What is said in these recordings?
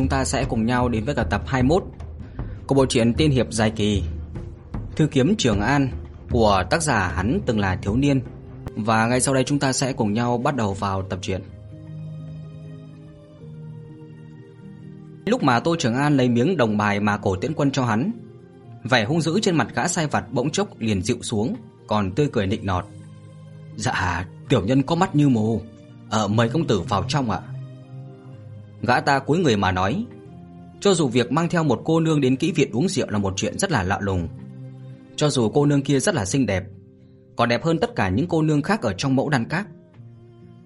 chúng ta sẽ cùng nhau đến với cả tập 21 của bộ truyện tiên hiệp dài kỳ Thư kiếm Trường An của tác giả hắn từng là thiếu niên và ngay sau đây chúng ta sẽ cùng nhau bắt đầu vào tập truyện. Lúc mà Tô Trường An lấy miếng đồng bài mà cổ tiễn quân cho hắn, vẻ hung dữ trên mặt gã sai vặt bỗng chốc liền dịu xuống, còn tươi cười nịnh nọt. "Dạ, tiểu nhân có mắt như mù, ờ mời công tử vào trong ạ." Gã ta cúi người mà nói, cho dù việc mang theo một cô nương đến kỹ viện uống rượu là một chuyện rất là lạ lùng, cho dù cô nương kia rất là xinh đẹp, còn đẹp hơn tất cả những cô nương khác ở trong mẫu đan các.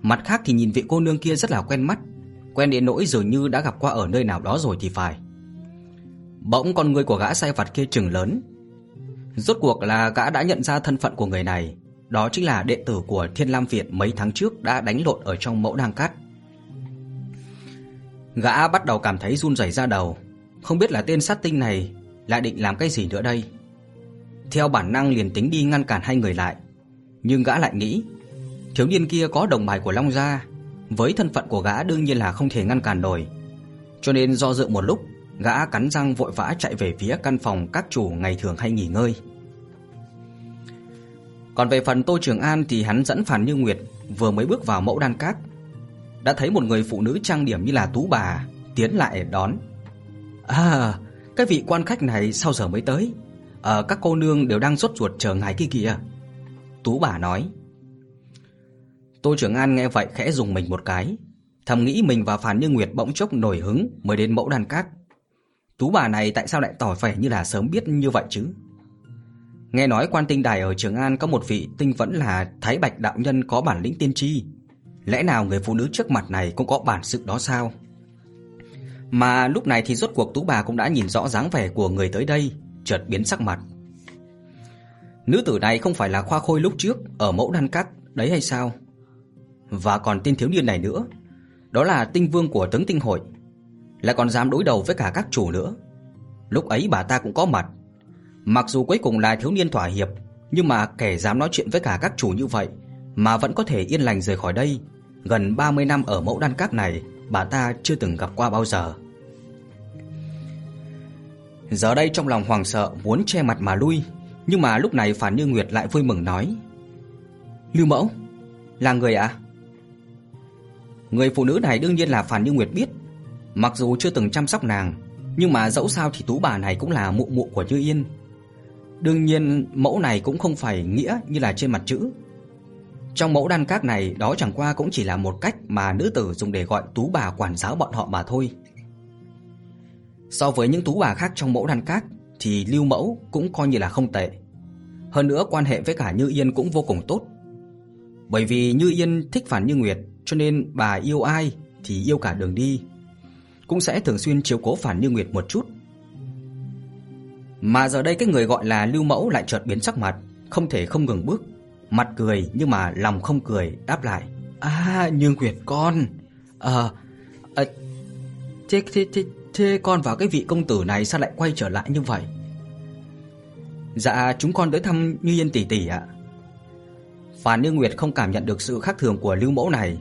Mặt khác thì nhìn vị cô nương kia rất là quen mắt, quen đến nỗi dường như đã gặp qua ở nơi nào đó rồi thì phải. Bỗng con người của gã sai vặt kia trừng lớn. Rốt cuộc là gã đã nhận ra thân phận của người này, đó chính là đệ tử của Thiên Lam Viện mấy tháng trước đã đánh lộn ở trong mẫu đan cát. Gã bắt đầu cảm thấy run rẩy da đầu, không biết là tên sát tinh này lại định làm cái gì nữa đây. Theo bản năng liền tính đi ngăn cản hai người lại, nhưng gã lại nghĩ, thiếu niên kia có đồng bài của Long gia, với thân phận của gã đương nhiên là không thể ngăn cản nổi. Cho nên do dự một lúc, gã cắn răng vội vã chạy về phía căn phòng các chủ ngày thường hay nghỉ ngơi. Còn về phần Tô Trường An thì hắn dẫn Phản Như Nguyệt vừa mới bước vào mẫu đan các, đã thấy một người phụ nữ trang điểm như là tú bà tiến lại đón. "À, cái vị quan khách này sao giờ mới tới? Ờ các cô nương đều đang rốt ruột chờ ngài kia kìa." Tú bà nói. Tô Trường An nghe vậy khẽ dùng mình một cái, thầm nghĩ mình và Phàn Như Nguyệt bỗng chốc nổi hứng mới đến mẫu đàn các. Tú bà này tại sao lại tỏ vẻ như là sớm biết như vậy chứ? Nghe nói quan tinh đài ở Trường An có một vị tinh vẫn là Thái Bạch đạo nhân có bản lĩnh tiên tri, lẽ nào người phụ nữ trước mặt này cũng có bản sự đó sao? Mà lúc này thì rốt cuộc Tú bà cũng đã nhìn rõ dáng vẻ của người tới đây, chợt biến sắc mặt. Nữ tử này không phải là Khoa Khôi lúc trước ở mẫu đan cát đấy hay sao? Và còn tên thiếu niên này nữa, đó là tinh vương của Tấn Tinh hội, lại còn dám đối đầu với cả các chủ nữa. Lúc ấy bà ta cũng có mặt. Mặc dù cuối cùng là thiếu niên thỏa hiệp, nhưng mà kẻ dám nói chuyện với cả các chủ như vậy mà vẫn có thể yên lành rời khỏi đây, gần 30 năm ở mẫu đan các này, bà ta chưa từng gặp qua bao giờ. Giờ đây trong lòng hoàng sợ muốn che mặt mà lui, nhưng mà lúc này Phản Như Nguyệt lại vui mừng nói: "Lưu Mẫu, là người ạ?" À? Người phụ nữ này đương nhiên là Phản Như Nguyệt biết, mặc dù chưa từng chăm sóc nàng, nhưng mà dẫu sao thì tú bà này cũng là mụ mụ của Như Yên. Đương nhiên, mẫu này cũng không phải nghĩa như là trên mặt chữ. Trong mẫu đan các này, đó chẳng qua cũng chỉ là một cách mà nữ tử dùng để gọi tú bà quản giáo bọn họ mà thôi. So với những tú bà khác trong mẫu đan các thì Lưu Mẫu cũng coi như là không tệ. Hơn nữa quan hệ với cả Như Yên cũng vô cùng tốt. Bởi vì Như Yên thích Phản Như Nguyệt, cho nên bà yêu ai thì yêu cả đường đi. Cũng sẽ thường xuyên chiếu cố Phản Như Nguyệt một chút. Mà giờ đây cái người gọi là Lưu Mẫu lại chợt biến sắc mặt, không thể không ngừng bước, mặt cười nhưng mà lòng không cười, đáp lại: "À, nhương Nguyệt con, ờ à, à, thế thế thế thế con và cái vị công tử này sao lại quay trở lại như vậy?" "Dạ, chúng con tới thăm Như Yên tỷ tỷ ạ." Phan Như Nguyệt không cảm nhận được sự khác thường của Lưu Mẫu này,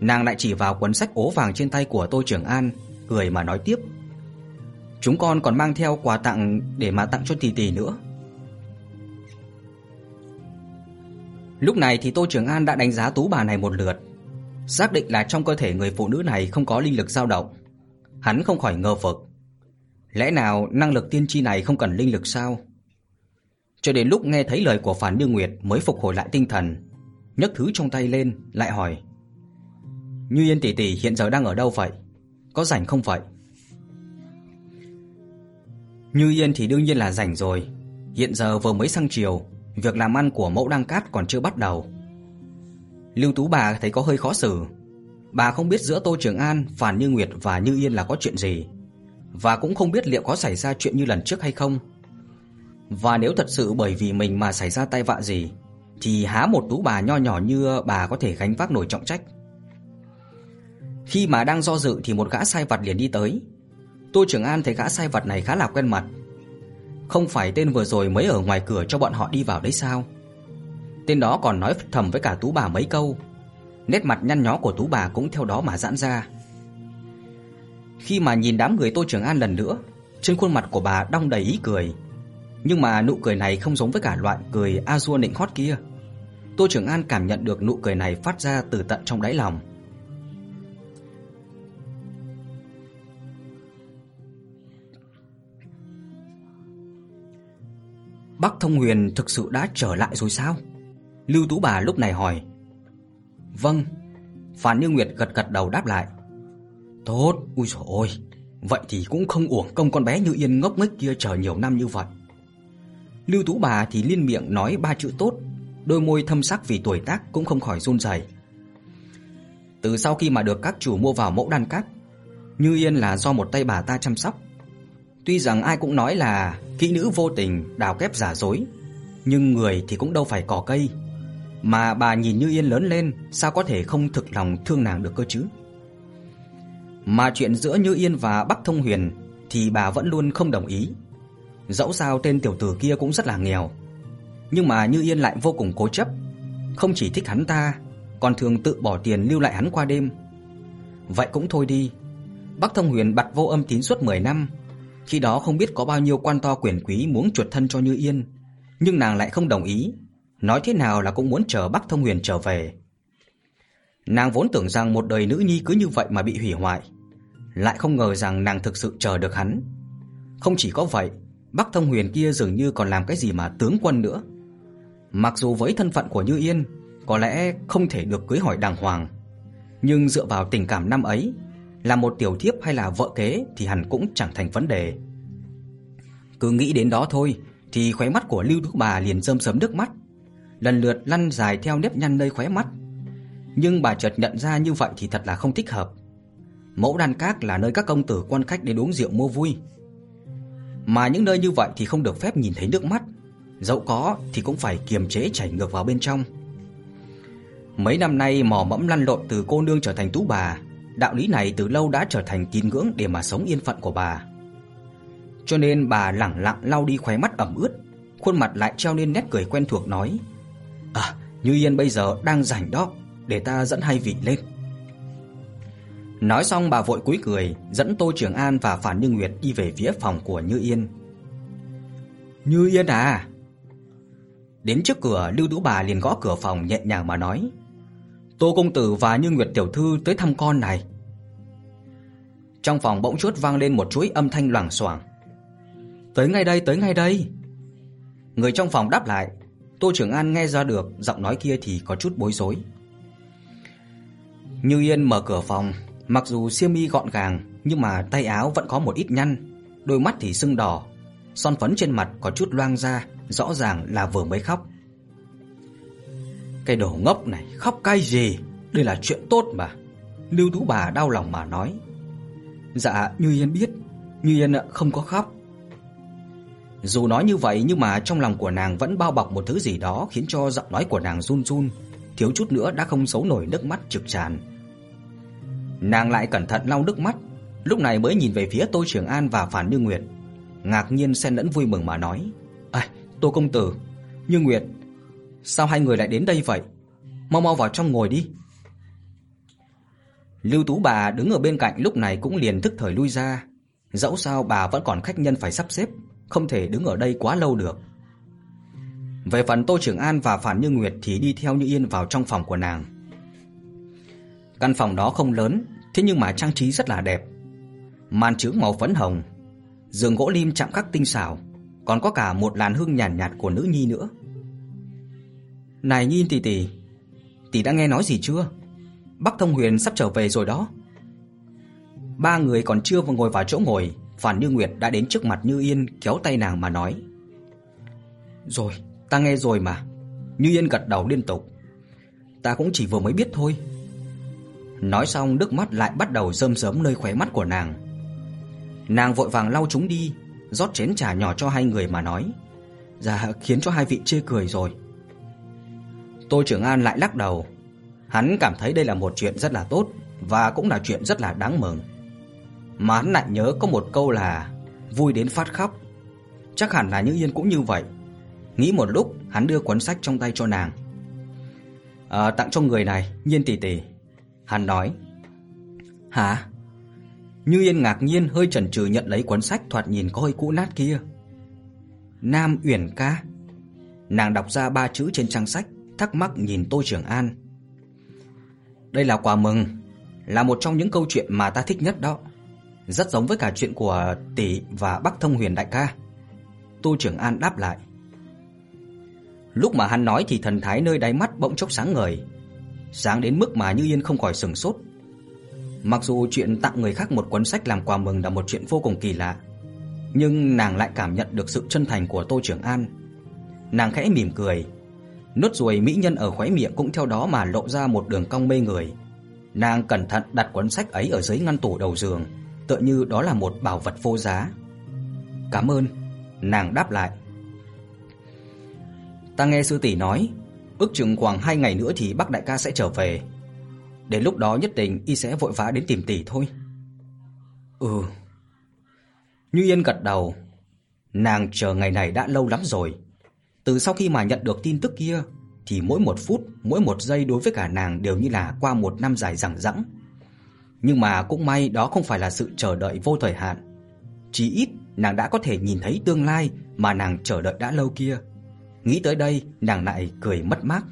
nàng lại chỉ vào cuốn sách ố vàng trên tay của Tô Trường An, cười mà nói tiếp: "Chúng con còn mang theo quà tặng để mà tặng cho tỷ tỷ nữa." Lúc này thì Tô Trường An đã đánh giá tú bà này một lượt, xác định là trong cơ thể người phụ nữ này không có linh lực dao động. Hắn không khỏi ngờ vực, lẽ nào năng lực tiên tri này không cần linh lực sao? Cho đến lúc nghe thấy lời của Phản Như Nguyệt mới phục hồi lại tinh thần, nhấc thứ trong tay lên, lại hỏi: "Như Yên tỷ tỷ hiện giờ đang ở đâu vậy? Có rảnh không vậy?" Như Yên thì đương nhiên là rảnh rồi, hiện giờ vừa mới sang chiều, việc làm ăn của Mẫu Đăng Cát còn chưa bắt đầu. Lưu Tú bà thấy có hơi khó xử, bà không biết giữa Tô Trường An, Phàn Như Nguyệt và Như Yên là có chuyện gì, và cũng không biết liệu có xảy ra chuyện như lần trước hay không. Và nếu thật sự bởi vì mình mà xảy ra tai vạ gì, thì há một tú bà nho nhỏ như bà có thể gánh vác nổi trọng trách. Khi mà đang do dự thì một gã sai vặt liền đi tới. Tô Trường An thấy gã sai vặt này khá là quen mặt. Không phải tên vừa rồi mới ở ngoài cửa cho bọn họ đi vào đấy sao? Tên đó còn nói thầm với cả tú bà mấy câu. Nét mặt nhăn nhó của tú bà cũng theo đó mà giãn ra. Khi mà nhìn đám người Tô Trường An lần nữa, trên khuôn mặt của bà đong đầy ý cười. Nhưng mà nụ cười này không giống với cả loại cười a dua nịnh hót kia. Tô Trường An cảm nhận được nụ cười này phát ra từ tận trong đáy lòng. Bắc Thông Huyền thực sự đã trở lại rồi sao? Lưu Tú bà lúc này hỏi. Vâng. Phản Như Nguyệt gật gật đầu đáp lại. Tốt, ui dồi ôi, vậy thì cũng không uổng công con bé Như Yên ngốc nghếch kia chờ nhiều năm như vậy. Lưu Tú bà thì liên miệng nói ba chữ tốt, đôi môi thâm sắc vì tuổi tác cũng không khỏi run rẩy. Từ sau khi mà được các chủ mua vào mẫu đan cát, Như Yên là do một tay bà ta chăm sóc. Tuy rằng ai cũng nói là kỹ nữ vô tình đào kép giả dối, nhưng người thì cũng đâu phải cỏ cây. Mà bà nhìn Như Yên lớn lên, sao có thể không thực lòng thương nàng được cơ chứ? Mà chuyện giữa Như Yên và Bắc Thông Huyền thì bà vẫn luôn không đồng ý. Dẫu sao tên tiểu tử kia cũng rất là nghèo, nhưng mà Như Yên lại vô cùng cố chấp, không chỉ thích hắn ta, còn thường tự bỏ tiền lưu lại hắn qua đêm. Vậy cũng thôi đi. Bắc Thông Huyền bặt vô âm tín suốt 10 năm, khi đó không biết có bao nhiêu quan to quyền quý muốn chuột thân cho Như Yên, nhưng nàng lại không đồng ý, nói thế nào là cũng muốn chờ Bắc Thông Huyền trở về. Nàng vốn tưởng rằng một đời nữ nhi cứ như vậy mà bị hủy hoại, lại không ngờ rằng nàng thực sự chờ được hắn. Không chỉ có vậy, Bắc Thông Huyền kia dường như còn làm cái gì mà tướng quân nữa. Mặc dù với thân phận của Như Yên, có lẽ không thể được cưới hỏi đàng hoàng, nhưng dựa vào tình cảm năm ấy, là một tiểu thiếp hay là vợ kế thì hẳn cũng chẳng thành vấn đề. Cứ nghĩ đến đó thôi thì khóe mắt của Lưu Thúc bà liền rơm rớm nước mắt, lần lượt lăn dài theo nếp nhăn nơi khóe mắt. Nhưng bà chợt nhận ra như vậy thì thật là không thích hợp. Mẫu đàn các là nơi các công tử quan khách đến uống rượu mua vui. Mà những nơi như vậy thì không được phép nhìn thấy nước mắt, dẫu có thì cũng phải kiềm chế chảy ngược vào bên trong. Mấy năm nay mò mẫm lăn lộn từ cô nương trở thành tú bà, đạo lý này từ lâu đã trở thành tín ngưỡng để mà sống yên phận của bà. Cho nên bà lẳng lặng lau đi khóe mắt ẩm ướt, khuôn mặt lại treo lên nét cười quen thuộc nói: "À, Như Yên bây giờ đang rảnh đó, để ta dẫn hai vị lên." Nói xong bà vội cúi cười, dẫn Tô Trường An và Phản Như Nguyệt đi về phía phòng của Như Yên. "Như Yên à?" Đến trước cửa, Lưu Tú bà liền gõ cửa phòng nhẹ nhàng mà nói: "Tô công tử và Như Nguyệt tiểu thư tới thăm con này." Trong phòng bỗng chốt vang lên một chuỗi âm thanh loảng xoảng. "Tới ngay đây, tới ngay đây." Người trong phòng đáp lại, Tô Trường An nghe ra được giọng nói kia thì có chút bối rối. Như Yên mở cửa phòng, mặc dù xiêm y gọn gàng nhưng mà tay áo vẫn có một ít nhăn, đôi mắt thì sưng đỏ, son phấn trên mặt có chút loang ra, rõ ràng là vừa mới khóc. Cái đồ ngốc này, khóc cái gì? Đây là chuyện tốt mà. Lưu Tú bà đau lòng mà nói. Dạ, Như Yên biết, Như Yên không có khóc. Dù nói như vậy nhưng mà trong lòng của nàng vẫn bao bọc một thứ gì đó khiến cho giọng nói của nàng run run, thiếu chút nữa đã không giấu nổi nước mắt trực tràn. Nàng lại cẩn thận lau nước mắt, lúc này mới nhìn về phía Tô Trường An và Phản Như Nguyệt, ngạc nhiên xen lẫn vui mừng mà nói: "À, Tô công tử, Như Nguyệt, sao hai người lại đến đây vậy? Mau mau vào trong ngồi đi." Lưu Tú bà đứng ở bên cạnh lúc này cũng liền thức thời lui ra, dẫu sao bà vẫn còn khách nhân phải sắp xếp, không thể đứng ở đây quá lâu được. Về phần Tô Trường An và Phản Như Nguyệt thì đi theo Như Yên vào trong phòng của nàng. Căn phòng đó không lớn, thế nhưng mà trang trí rất là đẹp. Màn trướng màu phấn hồng, giường gỗ lim chạm khắc tinh xảo, còn có cả một làn hương nhàn nhạt, nhạt của nữ nhi nữa. "Này nhiên tỷ tỷ, tỷ đã nghe nói gì chưa? Bắc Thông Huyền sắp trở về rồi đó." Ba người còn chưa vừa ngồi vào chỗ ngồi, Phản Như Nguyệt đã đến trước mặt Như Yên kéo tay nàng mà nói: "Rồi, ta nghe rồi mà." Như Yên gật đầu liên tục. "Ta cũng chỉ vừa mới biết thôi." Nói xong nước mắt lại bắt đầu rơm rớm nơi khóe mắt của nàng. Nàng vội vàng lau chúng đi, rót chén trà nhỏ cho hai người mà nói: "Dạ, khiến cho hai vị chê cười rồi." Tô Trường An lại lắc đầu. Hắn cảm thấy đây là một chuyện rất là tốt và cũng là chuyện rất là đáng mừng. Mà hắn lại nhớ có một câu là vui đến phát khóc. Chắc hẳn là Như Yên cũng như vậy. Nghĩ một lúc, hắn đưa cuốn sách trong tay cho nàng. "À, tặng cho người này, Nhiên tỷ tỷ." Hắn nói. "Hả?" Như Yên ngạc nhiên hơi chần chừ nhận lấy cuốn sách thoạt nhìn có hơi cũ nát kia. Nam Uyển ca. Nàng đọc ra ba chữ trên trang sách, thắc mắc nhìn Tô Trường An. Đây là quà mừng, là một trong những câu chuyện mà ta thích nhất đó. Rất giống với cả chuyện của tỷ và Bắc Thông Huyền đại ca. Tô Trường An đáp lại. Lúc mà hắn nói thì thần thái nơi đáy mắt bỗng chốc sáng ngời, sáng đến mức mà Như Yên không khỏi sừng sốt. Mặc dù chuyện tặng người khác một cuốn sách làm quà mừng là một chuyện vô cùng kỳ lạ, nhưng nàng lại cảm nhận được sự chân thành của Tô Trường An. Nàng khẽ mỉm cười, nốt ruồi mỹ nhân ở khóe miệng cũng theo đó mà lộ ra một đường cong mê người. Nàng cẩn thận đặt cuốn sách ấy ở dưới ngăn tủ đầu giường, tựa như đó là một bảo vật vô giá. "Cảm ơn." Nàng đáp lại. "Ta nghe sư tỷ nói, ước chừng khoảng 2 ngày nữa thì Bắc đại ca sẽ trở về. Đến lúc đó nhất định y sẽ vội vã đến tìm tỷ thôi." "Ừ." Như Yên gật đầu. Nàng chờ ngày này đã lâu lắm rồi. Từ sau khi mà nhận được tin tức kia thì mỗi một phút, mỗi một giây đối với cả nàng đều như là qua một năm dài dằng dẵng. Nhưng mà cũng may đó không phải là sự chờ đợi vô thời hạn. Chỉ ít nàng đã có thể nhìn thấy tương lai mà nàng chờ đợi đã lâu kia. Nghĩ tới đây, nàng lại cười mất mát.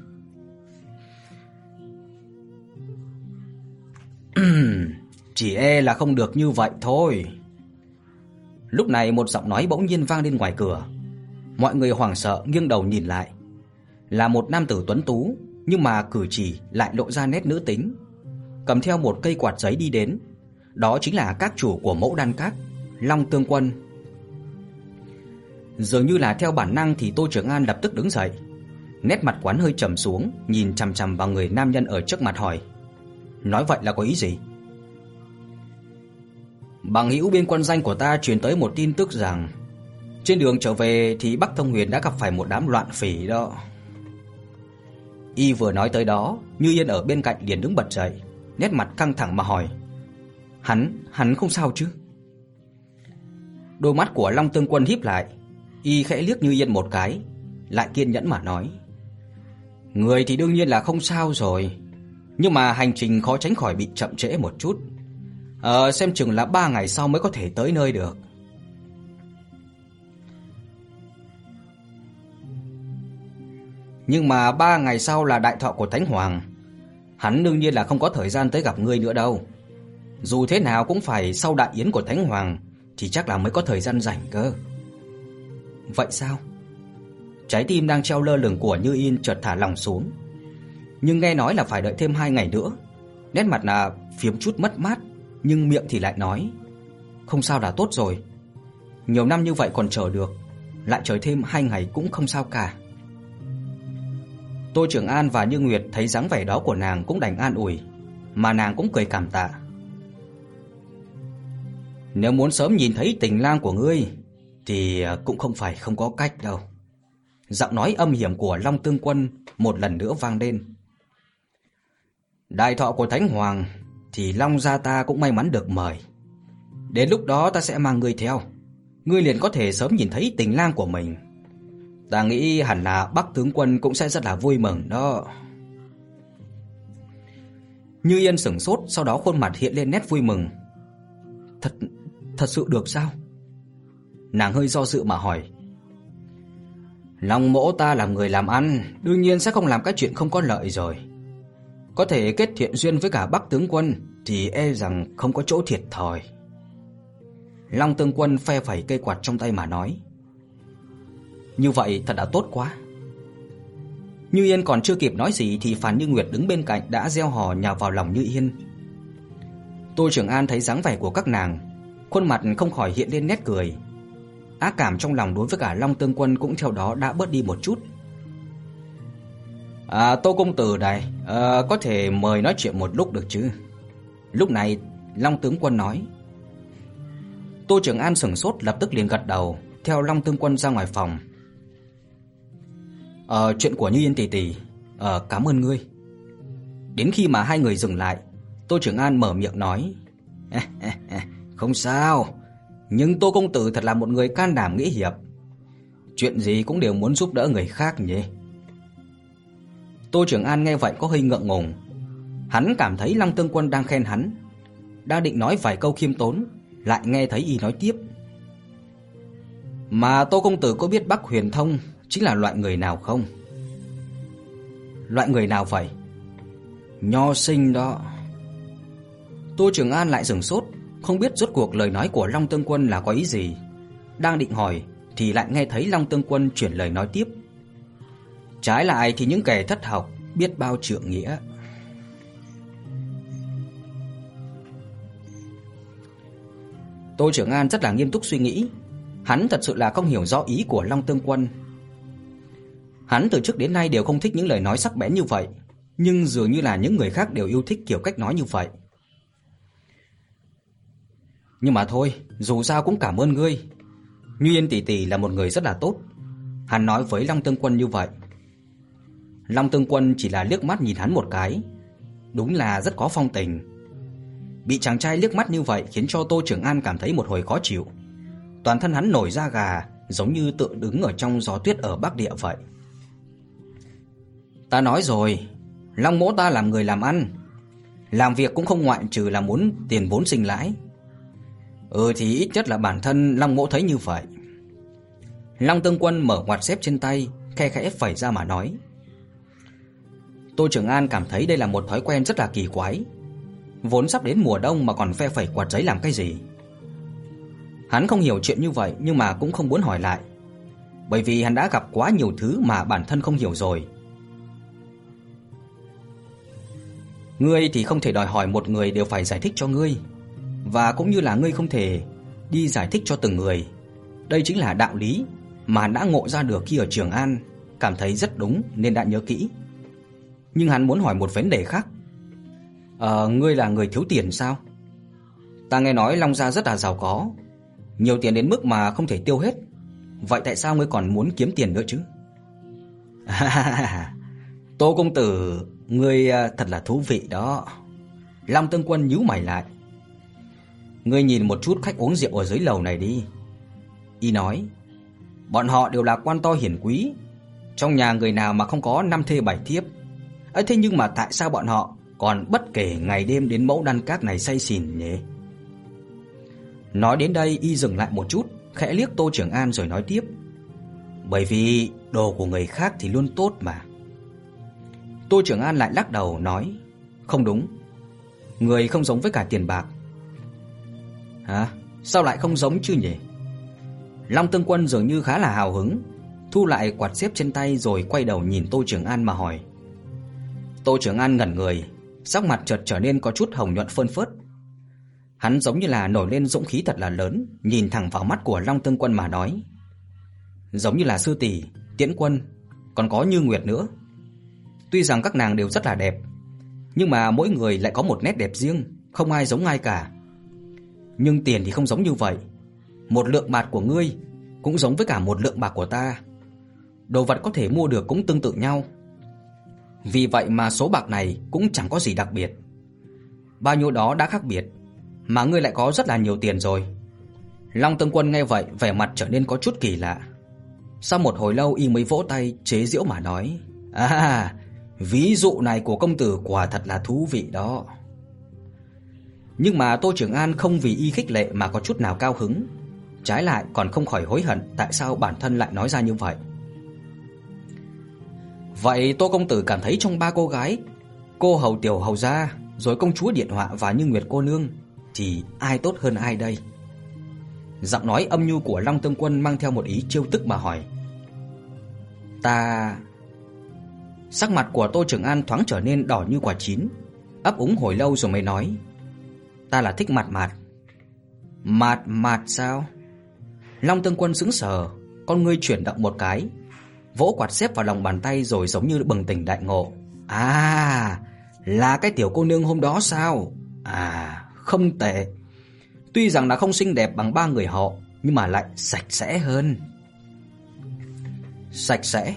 Chỉ e là không được như vậy thôi. Lúc này một giọng nói bỗng nhiên vang lên ngoài cửa. Mọi người hoảng sợ nghiêng đầu nhìn lại. Là một nam tử tuấn tú, nhưng mà cử chỉ lại lộ ra nét nữ tính. Cầm theo một cây quạt giấy đi đến, đó chính là các chủ của Mẫu Đan Các, Long Tương Quân. Dường như là theo bản năng thì Tô Trường An lập tức đứng dậy. Nét mặt quán hơi trầm xuống, nhìn chằm chằm vào người nam nhân ở trước mặt hỏi: "Nói vậy là có ý gì?" Bằng hữu bên quân danh của ta truyền tới một tin tức rằng trên đường trở về thì Bắc Thông Huyền đã gặp phải một đám loạn phỉ đó. Y vừa nói tới đó, Như Yên ở bên cạnh liền đứng bật dậy, nét mặt căng thẳng mà hỏi: "Hắn, hắn không sao chứ?" Đôi mắt của Long Tương Quân híp lại, y khẽ liếc Như Yên một cái, lại kiên nhẫn mà nói: "Người thì đương nhiên là không sao rồi, nhưng mà hành trình khó tránh khỏi bị chậm trễ một chút. Ờ xem chừng là 3 ngày sau mới có thể tới nơi được." Nhưng mà ba ngày sau là đại thọ của Thánh Hoàng. Hắn đương nhiên là không có thời gian tới gặp ngươi nữa đâu. Dù thế nào cũng phải sau đại yến của Thánh Hoàng thì chắc là mới có thời gian rảnh cơ. Vậy sao? Trái tim đang treo lơ lửng của Như Yên chợt thả lỏng xuống. Nhưng nghe nói là phải đợi thêm hai ngày nữa. Nét mặt là phiếm chút mất mát, nhưng miệng thì lại nói: "Không sao đã tốt rồi. Nhiều năm như vậy còn chờ được, lại chờ thêm hai ngày cũng không sao cả." Tô Trường An và Như Nguyệt thấy dáng vẻ đó của nàng cũng đành an ủi, mà nàng cũng cười cảm tạ. Nếu muốn sớm nhìn thấy tình lang của ngươi thì à, cũng không phải không có cách đâu. Giọng nói âm hiểm của Long Tương Quân một lần nữa vang lên. Đại thọ của Thánh Hoàng thì Long gia ta cũng may mắn được mời. Đến lúc đó ta sẽ mang ngươi theo, ngươi liền có thể sớm nhìn thấy tình lang của mình. Ta nghĩ hẳn là Bắc tướng quân cũng sẽ rất là vui mừng đó. Như Yên sững sốt, sau đó khuôn mặt hiện lên nét vui mừng. Thật thật sự được sao? Nàng hơi do dự mà hỏi. Long mỗ ta là người làm ăn, đương nhiên sẽ không làm cái chuyện không có lợi rồi. Có thể kết thiện duyên với cả Bắc tướng quân thì e rằng không có chỗ thiệt thòi. Long tướng quân phe phẩy cây quạt trong tay mà nói. Như vậy thật đã tốt quá. Như Yên còn chưa kịp nói gì thì Phan Như Nguyệt đứng bên cạnh đã reo hò nhào vào lòng Như Yên. Tô Trường An thấy dáng vẻ của các nàng, khuôn mặt không khỏi hiện lên nét cười. Ác cảm trong lòng đối với cả Long Tương Quân cũng theo đó đã bớt đi một chút. À, Tô công tử này à, có thể mời nói chuyện một lúc được chứ? Lúc này, Long tướng quân nói. Tô Trường An sững sốt lập tức liền gật đầu, theo Long tương quân ra ngoài phòng. Ờ chuyện của Như Yên tỷ tỷ, ờ cảm ơn ngươi. Đến khi mà hai người dừng lại, Tô Trường An mở miệng nói: "Không sao, nhưng Tô công tử thật là một người can đảm nghĩa hiệp. Chuyện gì cũng đều muốn giúp đỡ người khác nhỉ?" Tô Trường An nghe vậy có hơi ngượng ngùng. Hắn cảm thấy Lăng Tương Quân đang khen hắn. đang định nói vài câu khiêm tốn, lại nghe thấy y nói tiếp. Mà Tô công tử có biết Bắc Huyền Thông chính là loại người nào không? Loại người nào vậy? Nho sinh đó. Tô Trường An lại dừng sốt, không biết rốt cuộc lời nói của Long Tương Quân là có ý gì. Đang định hỏi thì lại nghe thấy Long Tương Quân chuyển lời nói tiếp. Trái lại thì những kẻ thất học biết bao trượng nghĩa. Tô Trường An rất là nghiêm túc suy nghĩ, hắn thật sự là không hiểu rõ ý của Long Tương Quân. Hắn từ trước đến nay đều không thích những lời nói sắc bén như vậy, nhưng dường như là những người khác đều yêu thích kiểu cách nói như vậy. Nhưng mà thôi, dù sao cũng cảm ơn ngươi. Như Yên tỷ tỷ là một người rất là tốt. Hắn nói với Long Tương Quân như vậy. Long Tương Quân chỉ là liếc mắt nhìn hắn một cái, đúng là rất có phong tình. Bị chàng trai liếc mắt như vậy khiến cho Tô Trường An cảm thấy một hồi khó chịu. Toàn thân hắn nổi da gà, giống như tự đứng ở trong gió tuyết ở Bắc Địa vậy. Ta nói rồi, Long Mỗ ta làm người làm ăn, làm việc cũng không ngoại trừ là muốn tiền vốn sinh lãi. Ừ thì ít nhất là bản thân Long Mỗ thấy như vậy. Long Tương Quân mở quạt xếp trên tay, khe khẽ phẩy ra mà nói. Tô Trường An cảm thấy đây là một thói quen rất là kỳ quái. Vốn sắp đến mùa đông mà còn phe phẩy quạt giấy làm cái gì? Hắn không hiểu chuyện như vậy nhưng mà cũng không muốn hỏi lại. Bởi vì hắn đã gặp quá nhiều thứ mà bản thân không hiểu rồi. Ngươi thì không thể đòi hỏi một người đều phải giải thích cho ngươi, và cũng như là ngươi không thể đi giải thích cho từng người. Đây chính là đạo lý mà đã ngộ ra được khi ở Trường An, cảm thấy rất đúng nên đã nhớ kỹ. Nhưng hắn muốn hỏi một vấn đề khác. Ờ, ngươi là người thiếu tiền sao? Ta nghe nói Long gia rất là giàu có, nhiều tiền đến mức mà không thể tiêu hết. Vậy tại sao ngươi còn muốn kiếm tiền nữa chứ? Tô công tử, ngươi à, thật là thú vị đó. Long Tương Quân nhíu mày lại. Ngươi nhìn một chút khách uống rượu ở dưới lầu này đi. Y nói, bọn họ đều là quan to hiển quý, trong nhà người nào mà không có năm thê bảy thiếp. Ấy thế nhưng mà tại sao bọn họ còn bất kể ngày đêm đến mẫu đan các này say xỉn nhỉ? Nói đến đây y dừng lại một chút, khẽ liếc Tô Trường An rồi nói tiếp. Bởi vì đồ của người khác thì luôn tốt mà. Tô Trường An lại lắc đầu nói, không đúng. Người không giống với cả tiền bạc. Hả? Sao lại không giống chứ nhỉ? Long Tương Quân dường như khá là hào hứng, thu lại quạt xếp trên tay rồi quay đầu nhìn Tô Trường An mà hỏi. Tô Trường An ngẩn người, sắc mặt chợt trở nên có chút hồng nhuận phơn phớt. Hắn giống như là nổi lên dũng khí thật là lớn, nhìn thẳng vào mắt của Long Tương Quân mà nói. Giống như là sư tỷ, Tiễn Quân, còn có Như Nguyệt nữa. Tuy rằng các nàng đều rất là đẹp, nhưng mà mỗi người lại có một nét đẹp riêng, không ai giống ai cả. Nhưng tiền thì không giống như vậy. Một lượng bạc của ngươi cũng giống với cả một lượng bạc của ta. Đồ vật có thể mua được cũng tương tự nhau. Vì vậy mà số bạc này cũng chẳng có gì đặc biệt. Bao nhiêu đó đã khác biệt, mà ngươi lại có rất là nhiều tiền rồi. Long Tương Quân nghe vậy, vẻ mặt trở nên có chút kỳ lạ. Sau một hồi lâu y mới vỗ tay chế giễu mà nói: "À, ví dụ này của công tử quả thật là thú vị đó." Nhưng mà Tô Trường An không vì y khích lệ mà có chút nào cao hứng, trái lại còn không khỏi hối hận tại sao bản thân lại nói ra như vậy. Vậy Tô công tử cảm thấy trong ba cô gái, cô hầu tiểu hầu gia, rồi công chúa điện họa và Như Nguyệt cô nương thì ai tốt hơn ai đây? Giọng nói âm nhu của Long Tương Quân mang theo một ý trêu tức mà hỏi. Ta Sắc mặt của Tô Trường An thoáng trở nên đỏ như quả chín, ấp úng hồi lâu rồi mới nói: "Ta là thích mặt mạt." "Mạt mạt sao?" Long Tương Quân sững sờ, con ngươi chuyển động một cái, vỗ quạt xếp vào lòng bàn tay rồi giống như bừng tỉnh đại ngộ. "À, là cái tiểu cô nương hôm đó sao? À, không tệ. Tuy rằng là không xinh đẹp bằng ba người họ, nhưng mà lại sạch sẽ hơn." Sạch sẽ?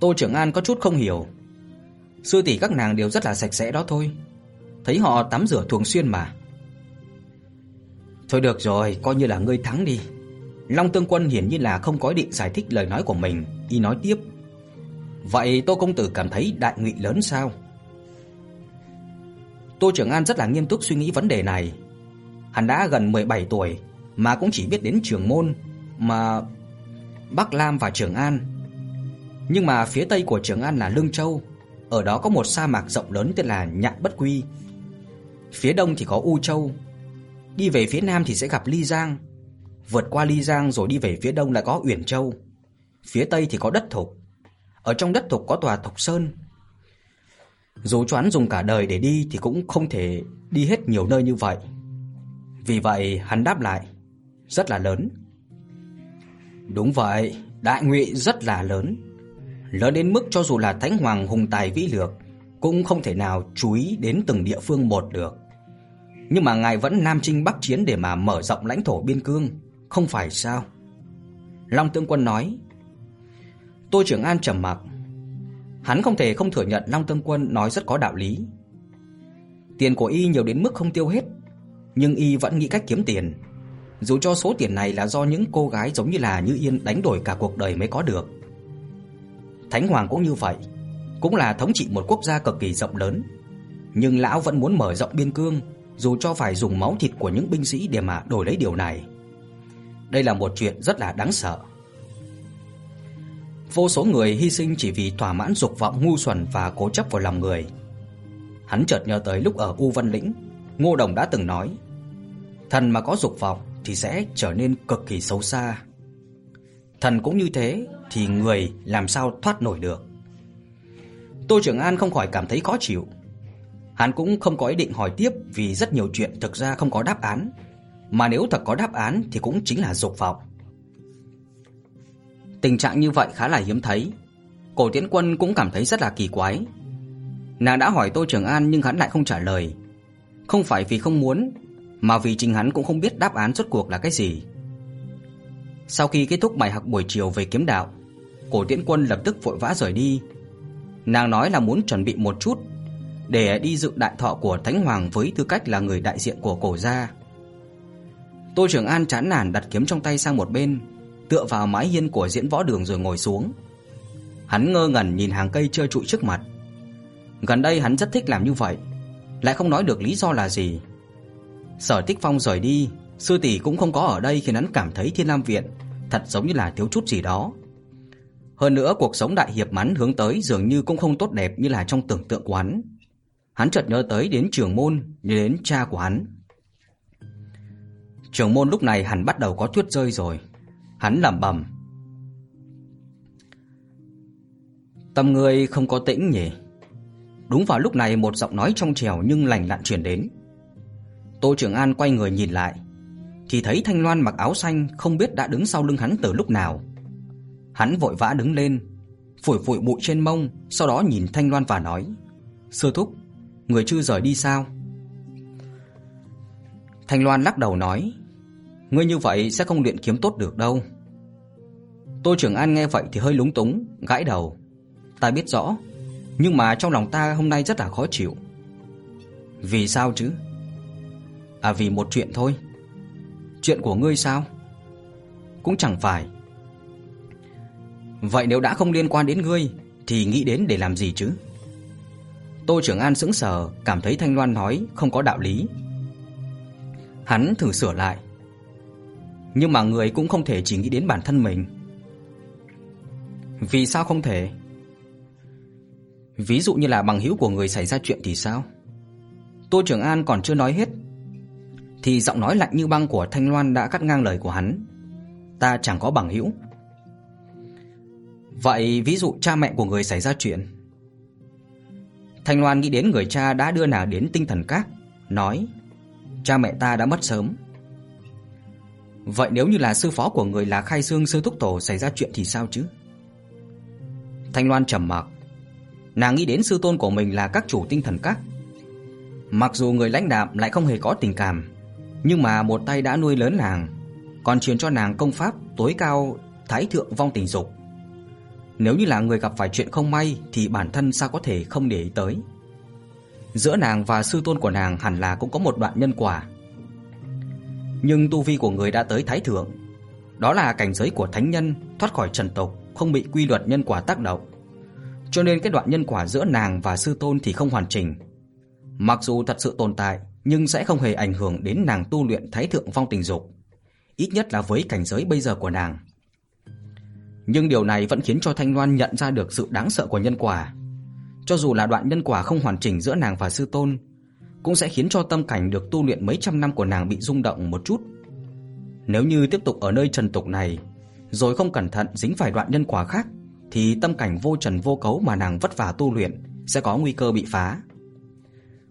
Tô Trưởng An có chút không hiểu. Sư tỷ các nàng đều rất là sạch sẽ đó thôi. Thấy họ tắm rửa thường xuyên mà. Thôi được rồi, coi như là ngươi thắng đi. Long Tương Quân hiển nhiên là không có ý định giải thích lời nói của mình, y nói tiếp. Vậy Tô công tử cảm thấy đại nghị lớn sao? Tô Trường An rất là nghiêm túc suy nghĩ vấn đề này. Hắn đã gần 17 tuổi mà cũng chỉ biết đến Trường Môn mà Bắc Lam và Trường An. Nhưng mà phía tây của Trường An là Lương Châu, ở đó có một sa mạc rộng lớn tên là Nhạn Bất Quy. Phía đông thì có U Châu. Đi về phía nam thì sẽ gặp Ly Giang. Vượt qua Ly Giang rồi đi về phía đông là có Uyển Châu. Phía tây thì có đất Thục. Ở trong đất Thục có tòa Thục Sơn. Dù choán dùng cả đời để đi thì cũng không thể đi hết nhiều nơi như vậy. Vì vậy hắn đáp lại, rất là lớn. Đúng vậy, đại ngụy rất là lớn. Lớn đến mức cho dù là Thánh Hoàng hùng tài vĩ lược cũng không thể nào chú ý đến từng địa phương một được. Nhưng mà ngài vẫn nam chinh bắc chiến để mà mở rộng lãnh thổ biên cương, không phải sao? Long Tương Quân nói. Tô Trưởng An trầm mặc. Hắn không thể không thừa nhận Long Tương Quân nói rất có đạo lý. Tiền của y nhiều đến mức không tiêu hết, nhưng y vẫn nghĩ cách kiếm tiền. Dù cho số tiền này là do những cô gái giống như là Như Yên đánh đổi cả cuộc đời mới có được. Thánh Hoàng cũng như vậy, cũng là thống trị một quốc gia cực kỳ rộng lớn, nhưng lão vẫn muốn mở rộng biên cương, dù cho phải dùng máu thịt của những binh sĩ để mà đổi lấy điều này. Đây là một chuyện rất là đáng sợ. Vô số người hy sinh chỉ vì thỏa mãn dục vọng ngu xuẩn và cố chấp vào lòng người. Hắn chợt nhớ tới lúc ở U Văn Lĩnh, Ngô Đồng đã từng nói: "Thần mà có dục vọng thì sẽ trở nên cực kỳ xấu xa." Thần cũng như thế thì người làm sao thoát nổi được. Tô Trường An không khỏi cảm thấy khó chịu. Hắn cũng không có ý định hỏi tiếp vì rất nhiều chuyện thực ra không có đáp án, mà nếu thật có đáp án thì cũng chính là dục vọng. Tình trạng như vậy khá là hiếm thấy. Cổ Tiễn Quân cũng cảm thấy rất là kỳ quái. Nàng đã hỏi Tô Trường An nhưng hắn lại không trả lời. Không phải vì không muốn, mà vì chính hắn cũng không biết đáp án rốt cuộc là cái gì. Sau khi kết thúc bài học buổi chiều về kiếm đạo, Cổ Tiễn Quân lập tức vội vã rời đi. Nàng nói là muốn chuẩn bị một chút để đi dự đại thọ của Thánh Hoàng với tư cách là người đại diện của cổ gia. Tô Trường An chán nản đặt kiếm trong tay sang một bên, tựa vào mái hiên của diễn võ đường rồi ngồi xuống. Hắn ngơ ngẩn nhìn hàng cây trơ trụi trước mặt. Gần đây hắn rất thích làm như vậy, lại không nói được lý do là gì. Sở Tích Phong rời đi, sư tỷ cũng không có ở đây khiến hắn cảm thấy Thiên Lam viện thật giống như là thiếu chút gì đó. Hơn nữa cuộc sống đại hiệp mắn hướng tới dường như cũng không tốt đẹp như là trong tưởng tượng của hắn. Hắn chợt nhớ tới đến Trường Môn, nhớ đến cha của hắn. Trường Môn lúc này hẳn bắt đầu có tuyết rơi rồi. Hắn lẩm bẩm. Tâm ngươi không có tĩnh nhỉ? Đúng vào lúc này một giọng nói trong trẻo nhưng lành lặn truyền đến. Tô Trường An quay người nhìn lại, thì thấy Thanh Loan mặc áo xanh không biết đã đứng sau lưng hắn từ lúc nào. Hắn vội vã đứng lên, phủi phủi bụi trên mông, sau đó nhìn Thanh Loan và nói: "Sư thúc, người chưa rời đi sao?" Thanh Loan lắc đầu nói: "Ngươi như vậy sẽ không luyện kiếm tốt được đâu." Tô Trường An nghe vậy thì hơi lúng túng, gãi đầu. "Ta biết rõ, nhưng mà trong lòng ta hôm nay rất là khó chịu." "Vì sao chứ?" "À vì một chuyện thôi." "Chuyện của ngươi sao?" "Cũng chẳng phải." Vậy nếu đã không liên quan đến ngươi thì nghĩ đến để làm gì chứ? Tô Trường An sững sờ, cảm thấy Thanh Loan nói không có đạo lý. Hắn thử sửa lại. Nhưng mà người cũng không thể chỉ nghĩ đến bản thân mình. Vì sao không thể? Ví dụ như là bằng hữu của người xảy ra chuyện thì sao? Tô Trường An còn chưa nói hết thì giọng nói lạnh như băng của Thanh Loan đã cắt ngang lời của hắn. Ta chẳng có bằng hữu. Vậy ví dụ cha mẹ của người xảy ra chuyện. Thanh Loan nghĩ đến người cha đã đưa nàng đến tinh thần các, nói: "Cha mẹ ta đã mất sớm." Vậy nếu như là sư phó của người là Khai Dương sư thúc tổ xảy ra chuyện thì sao chứ? Thanh Loan trầm mặc. Nàng nghĩ đến sư tôn của mình là các chủ tinh thần các. Mặc dù người lãnh đạm lại không hề có tình cảm, nhưng mà một tay đã nuôi lớn nàng, còn truyền cho nàng công pháp tối cao Thái thượng vong tình dục. Nếu như là người gặp phải chuyện không may thì bản thân sao có thể không để ý tới. Giữa nàng và sư tôn của nàng hẳn là cũng có một đoạn nhân quả. Nhưng tu vi của người đã tới thái thượng, đó là cảnh giới của thánh nhân, thoát khỏi trần tục, không bị quy luật nhân quả tác động. Cho nên cái đoạn nhân quả giữa nàng và sư tôn thì không hoàn chỉnh. Mặc dù thật sự tồn tại, nhưng sẽ không hề ảnh hưởng đến nàng tu luyện thái thượng phong tình dục, ít nhất là với cảnh giới bây giờ của nàng. Nhưng điều này vẫn khiến cho Thanh Loan nhận ra được sự đáng sợ của nhân quả. Cho dù là đoạn nhân quả không hoàn chỉnh giữa nàng và sư tôn, cũng sẽ khiến cho tâm cảnh được tu luyện mấy trăm năm của nàng bị rung động một chút. Nếu như tiếp tục ở nơi trần tục này, rồi không cẩn thận dính phải đoạn nhân quả khác, thì tâm cảnh vô trần vô cấu mà nàng vất vả tu luyện sẽ có nguy cơ bị phá.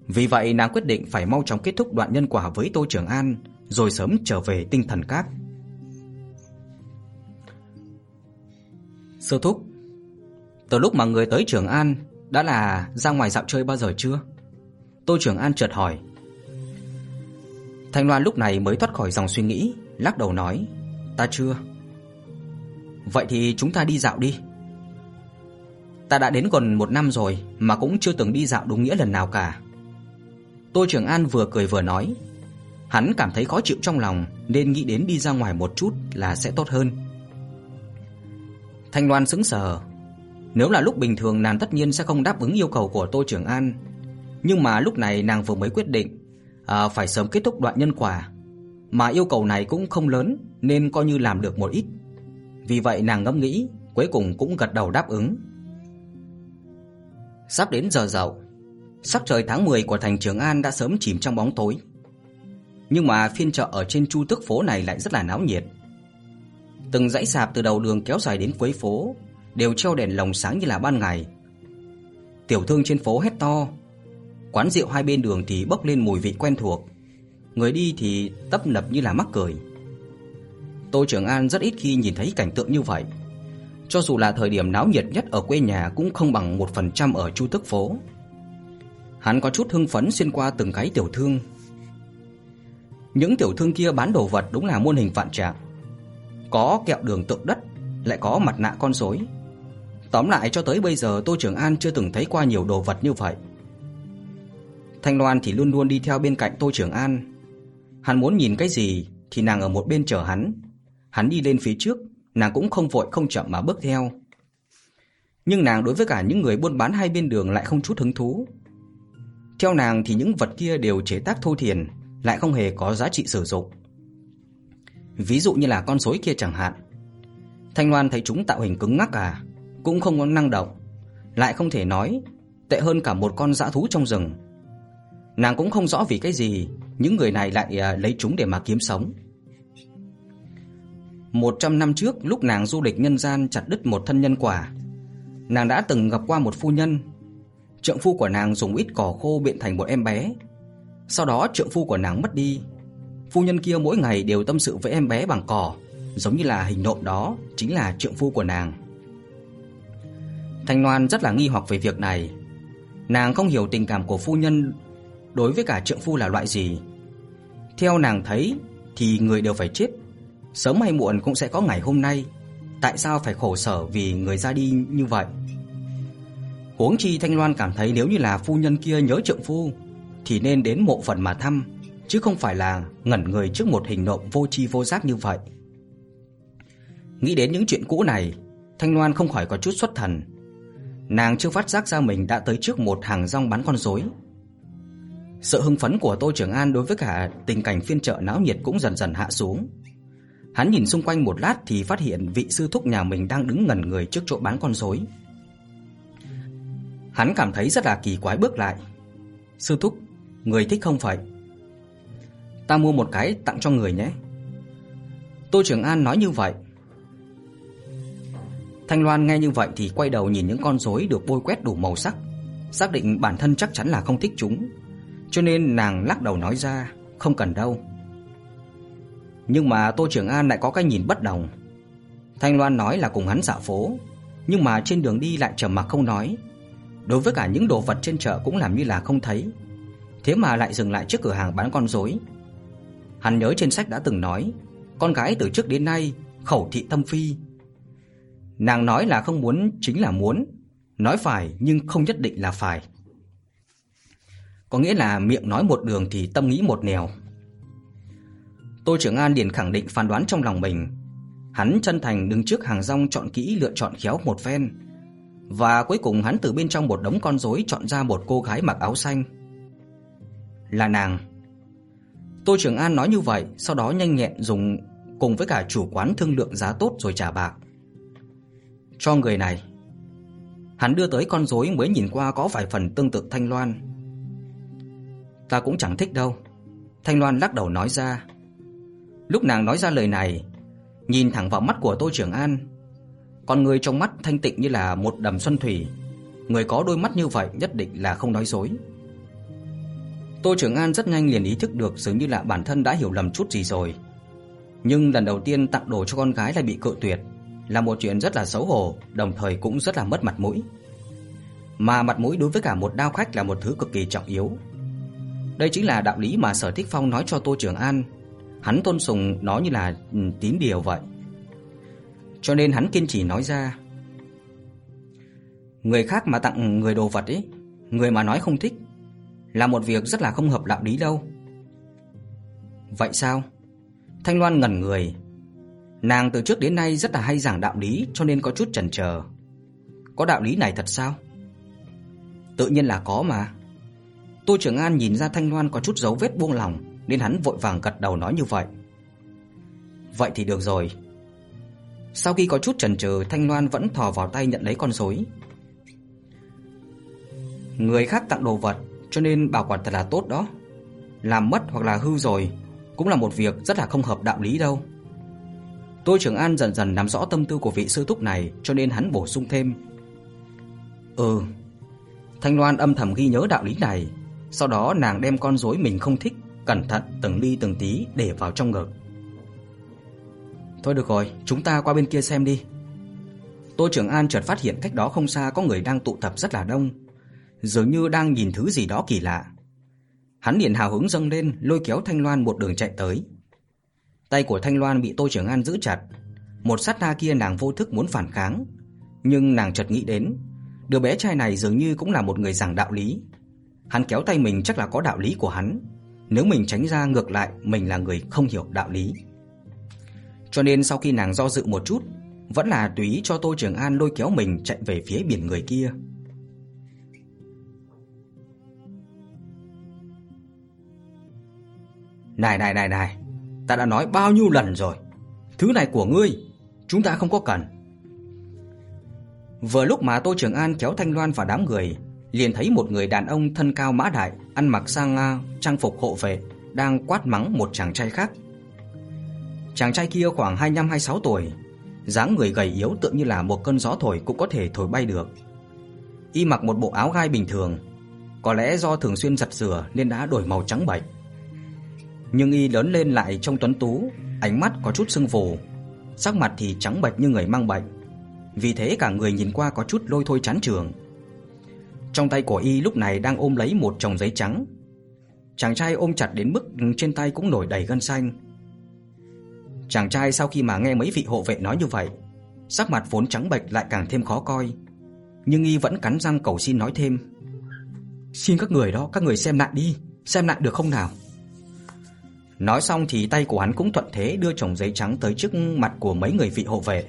Vì vậy nàng quyết định phải mau chóng kết thúc đoạn nhân quả với Tô Trường An, rồi sớm trở về tinh thần các. Sư thúc, từ lúc mà người tới Trường An đã là ra ngoài dạo chơi bao giờ chưa? Tô Trường An chợt hỏi. Thanh Loan lúc này mới thoát khỏi dòng suy nghĩ, lắc đầu nói, "Ta chưa." "Vậy thì chúng ta đi dạo đi." "Ta đã đến gần một năm rồi mà cũng chưa từng đi dạo đúng nghĩa lần nào cả." Tô Trường An vừa cười vừa nói, hắn cảm thấy khó chịu trong lòng nên nghĩ đến đi ra ngoài một chút là sẽ tốt hơn. Thanh Loan sững sờ. Nếu là lúc bình thường nàng tất nhiên sẽ không đáp ứng yêu cầu của Tô Trường An, nhưng mà lúc này nàng vừa mới quyết định à, phải sớm kết thúc đoạn nhân quả, mà yêu cầu này cũng không lớn nên coi như làm được một ít. Vì vậy nàng ngẫm nghĩ, cuối cùng cũng gật đầu đáp ứng. Sắp đến giờ dậu, sắc trời tháng 10 của thành Trường An đã sớm chìm trong bóng tối. Nhưng mà phiên chợ ở trên Chu Tước phố này lại rất là náo nhiệt. Từng dãy sạp từ đầu đường kéo dài đến cuối phố đều treo đèn lồng sáng như là ban ngày. Tiểu thương trên phố hét to, quán rượu hai bên đường thì bốc lên mùi vị quen thuộc, người đi thì tấp nập như là mắc cười. Tô Trường An rất ít khi nhìn thấy cảnh tượng như vậy. Cho dù là thời điểm náo nhiệt nhất ở quê nhà cũng không bằng 1% ở Chu Tước phố. Hắn có chút hưng phấn xuyên qua từng cái tiểu thương. Những tiểu thương kia bán đồ vật đúng là muôn hình vạn trạng. Có kẹo đường tượng đất, lại có mặt nạ con rối. Tóm lại cho tới bây giờ Tô Trường An chưa từng thấy qua nhiều đồ vật như vậy. Thanh Loan thì luôn luôn đi theo bên cạnh Tô Trường An. Hắn muốn nhìn cái gì thì nàng ở một bên chờ hắn. Hắn đi lên phía trước, nàng cũng không vội không chậm mà bước theo. Nhưng nàng đối với cả những người buôn bán hai bên đường lại không chút hứng thú. Theo nàng thì những vật kia đều chế tác thô thiền, lại không hề có giá trị sử dụng. Ví dụ như là con rối kia chẳng hạn. Thanh Loan thấy chúng tạo hình cứng ngắc à, cũng không có năng động, lại không thể nói, tệ hơn cả một con dã thú trong rừng. Nàng cũng không rõ vì cái gì những người này lại à, lấy chúng để mà kiếm sống. 100 năm trước lúc nàng du lịch nhân gian chặt đứt một thân nhân quả, nàng đã từng gặp qua một phu nhân. Trượng phu của nàng dùng ít cỏ khô biện thành một em bé. Sau đó trượng phu của nàng mất đi. Phu nhân kia mỗi ngày đều tâm sự với em bé bằng cỏ, giống như là hình nộm đó chính là trượng phu của nàng. Thanh Loan rất là nghi hoặc về việc này. Nàng không hiểu tình cảm của phu nhân đối với cả trượng phu là loại gì. Theo nàng thấy thì người đều phải chết, sớm hay muộn cũng sẽ có ngày hôm nay, tại sao phải khổ sở vì người ra đi như vậy? Huống chi Thanh Loan cảm thấy nếu như là phu nhân kia nhớ trượng phu thì nên đến mộ phần mà thăm, chứ không phải là ngẩn người trước một hình nộm vô tri vô giác như vậy. Nghĩ đến những chuyện cũ này, Thanh Loan không khỏi có chút xuất thần. Nàng chưa phát giác ra mình đã tới trước một hàng rong bán con rối. Sự hưng phấn của Tô Trường An đối với cả tình cảnh phiên chợ náo nhiệt cũng dần dần hạ xuống. Hắn nhìn xung quanh một lát thì phát hiện vị sư thúc nhà mình đang đứng ngẩn người trước chỗ bán con rối. Hắn cảm thấy rất là kỳ quái bước lại. "Sư thúc, người thích không phải?" "Ta mua một cái tặng cho người nhé." Tô Trường An nói như vậy. Thanh Loan nghe như vậy thì quay đầu nhìn những con rối được bôi quét đủ màu sắc, xác định bản thân chắc chắn là không thích chúng, cho nên nàng lắc đầu nói ra, không cần đâu. Nhưng mà Tô Trường An lại có cái nhìn bất đồng. Thanh Loan nói là cùng hắn dạo phố, nhưng mà trên đường đi lại trầm mặc không nói. Đối với cả những đồ vật trên chợ cũng làm như là không thấy. Thế mà lại dừng lại trước cửa hàng bán con rối. Hắn nhớ trên sách đã từng nói, con gái từ trước đến nay khẩu thị tâm phi. Nàng nói là không muốn chính là muốn, nói phải nhưng không nhất định là phải. Có nghĩa là miệng nói một đường thì tâm nghĩ một nẻo. Tô Trường An liền khẳng định phán đoán trong lòng mình. Hắn chân thành đứng trước hàng rong chọn kỹ lựa chọn khéo một phen. Và cuối cùng hắn từ bên trong một đống con rối chọn ra một cô gái mặc áo xanh. Là nàng. Tô Trường An nói như vậy, sau đó nhanh nhẹn dùng cùng với cả chủ quán thương lượng giá tốt rồi trả bạc. Cho người này. Hắn đưa tới con rối mới nhìn qua có vài phần tương tự Thanh Loan. Ta cũng chẳng thích đâu. Thanh Loan lắc đầu nói ra. Lúc nàng nói ra lời này, nhìn thẳng vào mắt của Tô Trường An, con người trong mắt thanh tịnh như là một đầm xuân thủy, người có đôi mắt như vậy nhất định là không nói dối. Tô Trường An rất nhanh liền ý thức được dường như là bản thân đã hiểu lầm chút gì rồi. Nhưng lần đầu tiên tặng đồ cho con gái lại bị cự tuyệt, là một chuyện rất là xấu hổ, đồng thời cũng rất là mất mặt mũi. Mà mặt mũi đối với cả một đao khách là một thứ cực kỳ trọng yếu. Đây chính là đạo lý mà Sở Thích Phong nói cho Tô Trường An, hắn tôn sùng nó như là ừ, tín điều vậy. Cho nên hắn kiên trì nói ra. Người khác mà tặng người đồ vật ấy, người mà nói không thích là một việc rất là không hợp đạo lý đâu. Vậy sao? Thanh Loan ngẩn người. Nàng từ trước đến nay rất là hay giảng đạo lý cho nên có chút chần chờ. Có đạo lý này thật sao? Tự nhiên là có mà. Tô Trường An nhìn ra Thanh Loan có chút dấu vết buông lòng nên hắn vội vàng gật đầu nói như vậy. Vậy thì được rồi. Sau khi có chút chần chừ, Thanh Loan vẫn thò vào tay nhận lấy con rối. Người khác tặng đồ vật, cho nên bảo quản thật là tốt đó. Làm mất hoặc là hư rồi cũng là một việc rất là không hợp đạo lý đâu. tôi Trường An dần dần nắm rõ tâm tư của vị sư thúc này, cho nên hắn bổ sung thêm. Ừ. Thanh Loan âm thầm ghi nhớ đạo lý này, sau đó nàng đem con rối mình không thích cẩn thận từng ly từng tí để vào trong ngực. Thôi được rồi, chúng ta qua bên kia xem đi. Tô Trường An chợt phát hiện cách đó không xa có người đang tụ tập rất là đông, dường như đang nhìn thứ gì đó kỳ lạ. Hắn liền hào hứng dâng lên, lôi kéo Thanh Loan một đường chạy tới. Tay của Thanh Loan bị Tô Trường An giữ chặt, một sát na kia nàng vô thức muốn phản kháng, nhưng nàng chợt nghĩ đến, đứa bé trai này dường như cũng là một người giảng đạo lý. Hắn kéo tay mình chắc là có đạo lý của hắn, nếu mình tránh ra ngược lại mình là người không hiểu đạo lý. Cho nên sau khi nàng do dự một chút, vẫn là tùy cho Tô Trường An lôi kéo mình chạy về phía biển người kia. Này này này này, ta đã nói bao nhiêu lần rồi, thứ này của ngươi, chúng ta không có cần. Vừa lúc mà Tô Trường An kéo Thanh Loan vào đám người, liền thấy một người đàn ông thân cao mã đại, ăn mặc sang à, trang phục hộ vệ, đang quát mắng một chàng trai khác. Chàng trai kia khoảng 25-26 tuổi, dáng người gầy yếu tựa như là một cơn gió thổi cũng có thể thổi bay được. Y mặc một bộ áo gai bình thường, có lẽ do thường xuyên giặt rửa nên đã đổi màu trắng bệch. Nhưng y lớn lên lại trông tuấn tú, ánh mắt có chút sưng phù, sắc mặt thì trắng bệch như người mang bệnh. Vì thế cả người nhìn qua có chút lôi thôi chán trường. Trong tay của y lúc này đang ôm lấy một chồng giấy trắng. Chàng trai ôm chặt đến mức trên tay cũng nổi đầy gân xanh. Chàng trai sau khi mà nghe mấy vị hộ vệ nói như vậy, sắc mặt vốn trắng bệch lại càng thêm khó coi, nhưng y vẫn cắn răng cầu xin nói thêm. "Xin các người đó, các người xem lại đi, xem lại được không nào?" Nói xong thì tay của hắn cũng thuận thế đưa chồng giấy trắng tới trước mặt của mấy người vị hộ vệ.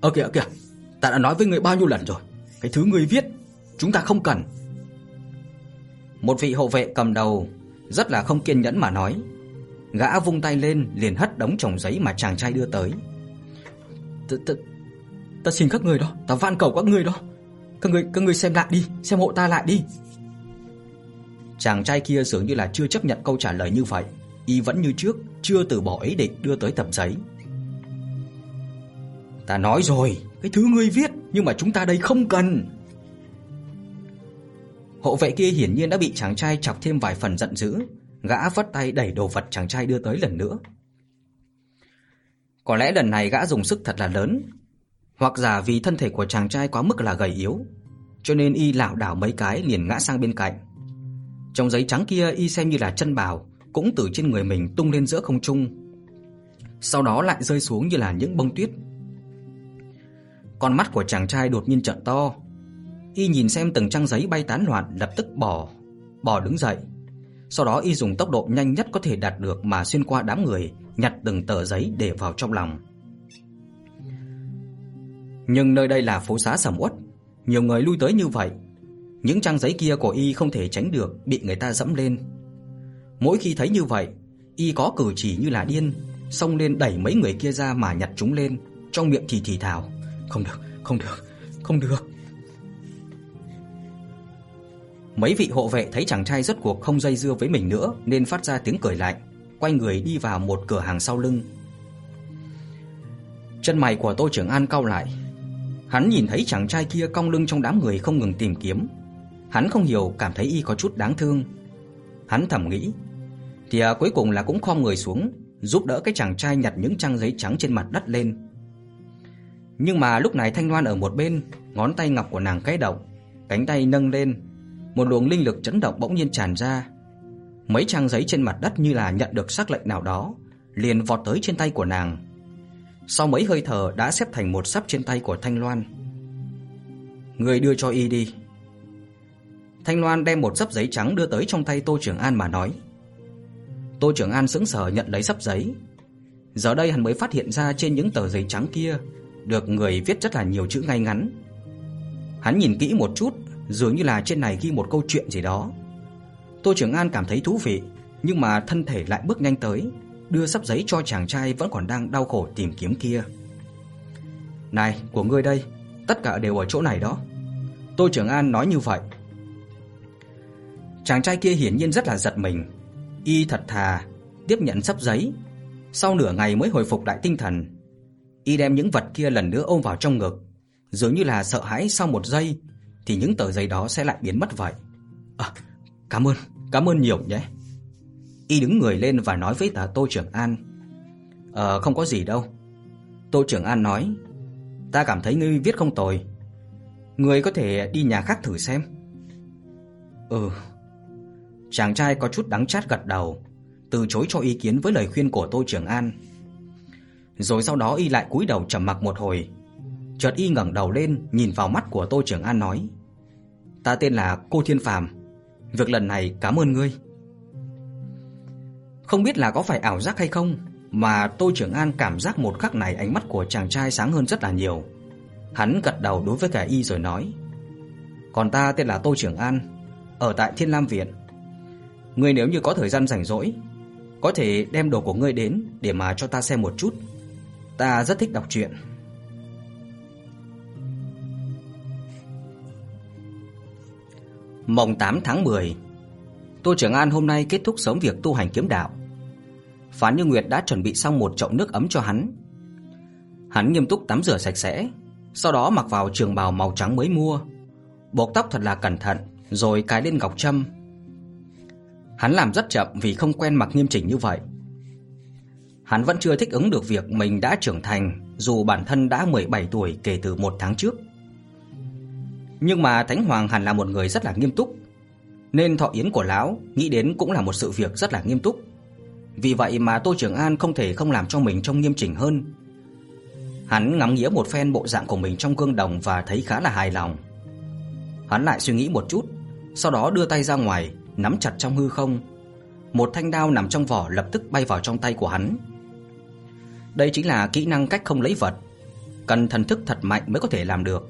"Ơ kìa kìa, ta đã nói với người bao nhiêu lần rồi, cái thứ người viết chúng ta không cần." Một vị hộ vệ cầm đầu rất là không kiên nhẫn mà nói, Gã vung tay lên liền hất đống chồng giấy mà chàng trai đưa tới. "Ta ta ta xin các người đó, ta van cầu các người đó. Các người các người xem lại đi, xem hộ ta lại đi." Chàng trai kia dường như là chưa chấp nhận câu trả lời như vậy, y vẫn như trước, chưa từ bỏ ý định đưa tới tập giấy. "Ta nói rồi, cái thứ ngươi viết, nhưng mà chúng ta đây không cần." Hộ vệ kia hiển nhiên đã bị chàng trai chọc thêm vài phần giận dữ, gã vất tay đẩy đồ vật chàng trai đưa tới lần nữa. Có lẽ lần này gã dùng sức thật là lớn, hoặc giả vì thân thể của chàng trai quá mức là gầy yếu, cho nên y lảo đảo mấy cái liền ngã sang bên cạnh. Trong giấy trắng kia y xem như là chân bào, cũng từ trên người mình tung lên giữa không trung. Sau đó lại rơi xuống như là những bông tuyết. Con mắt của chàng trai đột nhiên trợn to. Y nhìn xem từng trang giấy bay tán loạn, lập tức bỏ, bỏ đứng dậy, sau đó y dùng tốc độ nhanh nhất có thể đạt được mà xuyên qua đám người, nhặt từng tờ giấy để vào trong lòng. Nhưng nơi đây là phố xá sầm uất, nhiều người lui tới như vậy, Những trang giấy kia của y không thể tránh được bị người ta dẫm lên. Mỗi khi thấy như vậy, y có cử chỉ như là điên, xông lên đẩy mấy người kia ra mà nhặt chúng lên, trong miệng thì thì thào, "Không được, không được, không được." Mấy vị hộ vệ thấy chàng trai rốt cuộc không dây dưa với mình nữa nên phát ra tiếng cười lạnh, quay người đi vào một cửa hàng sau lưng. Chân mày của Tô Trưởng An cau lại. Hắn nhìn thấy chàng trai kia cong lưng trong đám người không ngừng tìm kiếm. Hắn không hiểu cảm thấy y có chút đáng thương. Hắn thầm nghĩ, thì à, cuối cùng là cũng khom người xuống, giúp đỡ cái chàng trai nhặt những trang giấy trắng trên mặt đất lên. Nhưng mà lúc này Thanh Loan ở một bên, ngón tay ngọc của nàng khẽ động, cánh tay nâng lên, một luồng linh lực chấn động bỗng nhiên tràn ra. Mấy trang giấy trên mặt đất như là nhận được sắc lệnh nào đó, liền vọt tới trên tay của nàng. Sau mấy hơi thở đã xếp thành một sắp trên tay của Thanh Loan. "Người đưa cho y đi." Thanh Loan đem một sấp giấy trắng đưa tới trong tay Tô Trường An mà nói. Tô Trường An sững sờ nhận lấy sấp giấy. Giờ đây hắn mới phát hiện ra trên những tờ giấy trắng kia được người viết rất là nhiều chữ ngay ngắn. Hắn nhìn kỹ một chút, dường như là trên này ghi một câu chuyện gì đó. Tô Trường An cảm thấy thú vị, nhưng mà thân thể lại bước nhanh tới, đưa sắp giấy cho chàng trai vẫn còn đang đau khổ tìm kiếm kia. "Này, của ngươi đây, tất cả đều ở chỗ này đó." Tô Trường An nói như vậy. Chàng trai kia hiển nhiên rất là giật mình, y thật thà tiếp nhận sắp giấy, sau nửa ngày mới hồi phục lại tinh thần. Y đem những vật kia lần nữa ôm vào trong ngực, dường như là sợ hãi sau một giây thì những tờ giấy đó sẽ lại biến mất vậy. À, cảm ơn, cảm ơn nhiều nhé. Y đứng người lên và nói với tà Tô Trưởng An. Ờ không có gì đâu. Tô Trưởng An nói, ta cảm thấy ngươi viết không tồi. Ngươi có thể đi nhà khác thử xem. Ừ. Chàng trai có chút đắng chát gật đầu, từ chối cho ý kiến với lời khuyên của Tô Trưởng An. Rồi sau đó y lại cúi đầu trầm mặc một hồi, chợt y ngẩng đầu lên, nhìn vào mắt của Tô Trưởng An nói: "Ta tên là Cô Thiên Phàm, việc lần này cảm ơn ngươi." Không biết là có phải ảo giác hay không, mà Tô Trưởng An cảm giác một khắc này ánh mắt của chàng trai sáng hơn rất là nhiều. Hắn gật đầu đối với cả y rồi nói: "Còn ta tên là Tô Trưởng An, ở tại Thiên Lam viện. Ngươi nếu như có thời gian rảnh rỗi, có thể đem đồ của ngươi đến để mà cho ta xem một chút. Ta rất thích đọc truyện." Mồng 8 tháng 10 Tô Trường An hôm nay kết thúc sớm việc tu hành kiếm đạo. Phán Như Nguyệt đã chuẩn bị xong một chậu nước ấm cho hắn. Hắn nghiêm túc tắm rửa sạch sẽ, sau đó mặc vào trường bào màu trắng mới mua, buộc tóc thật là cẩn thận, rồi cài lên ngọc châm. Hắn làm rất chậm vì không quen mặc nghiêm chỉnh như vậy. Hắn vẫn chưa thích ứng được việc mình đã trưởng thành, dù bản thân đã 17 tuổi kể từ một tháng trước. Nhưng mà Thánh Hoàng hẳn là một người rất là nghiêm túc, nên thọ yến của lão nghĩ đến cũng là một sự việc rất là nghiêm túc. Vì vậy mà Tô Trường An không thể không làm cho mình trông nghiêm chỉnh hơn. Hắn ngắm nghía một phen bộ dạng của mình trong gương đồng và thấy khá là hài lòng. Hắn lại suy nghĩ một chút, sau đó đưa tay ra ngoài, nắm chặt trong hư không. Một thanh đao nằm trong vỏ lập tức bay vào trong tay của hắn. Đây chính là kỹ năng cách không lấy vật, cần thần thức thật mạnh mới có thể làm được.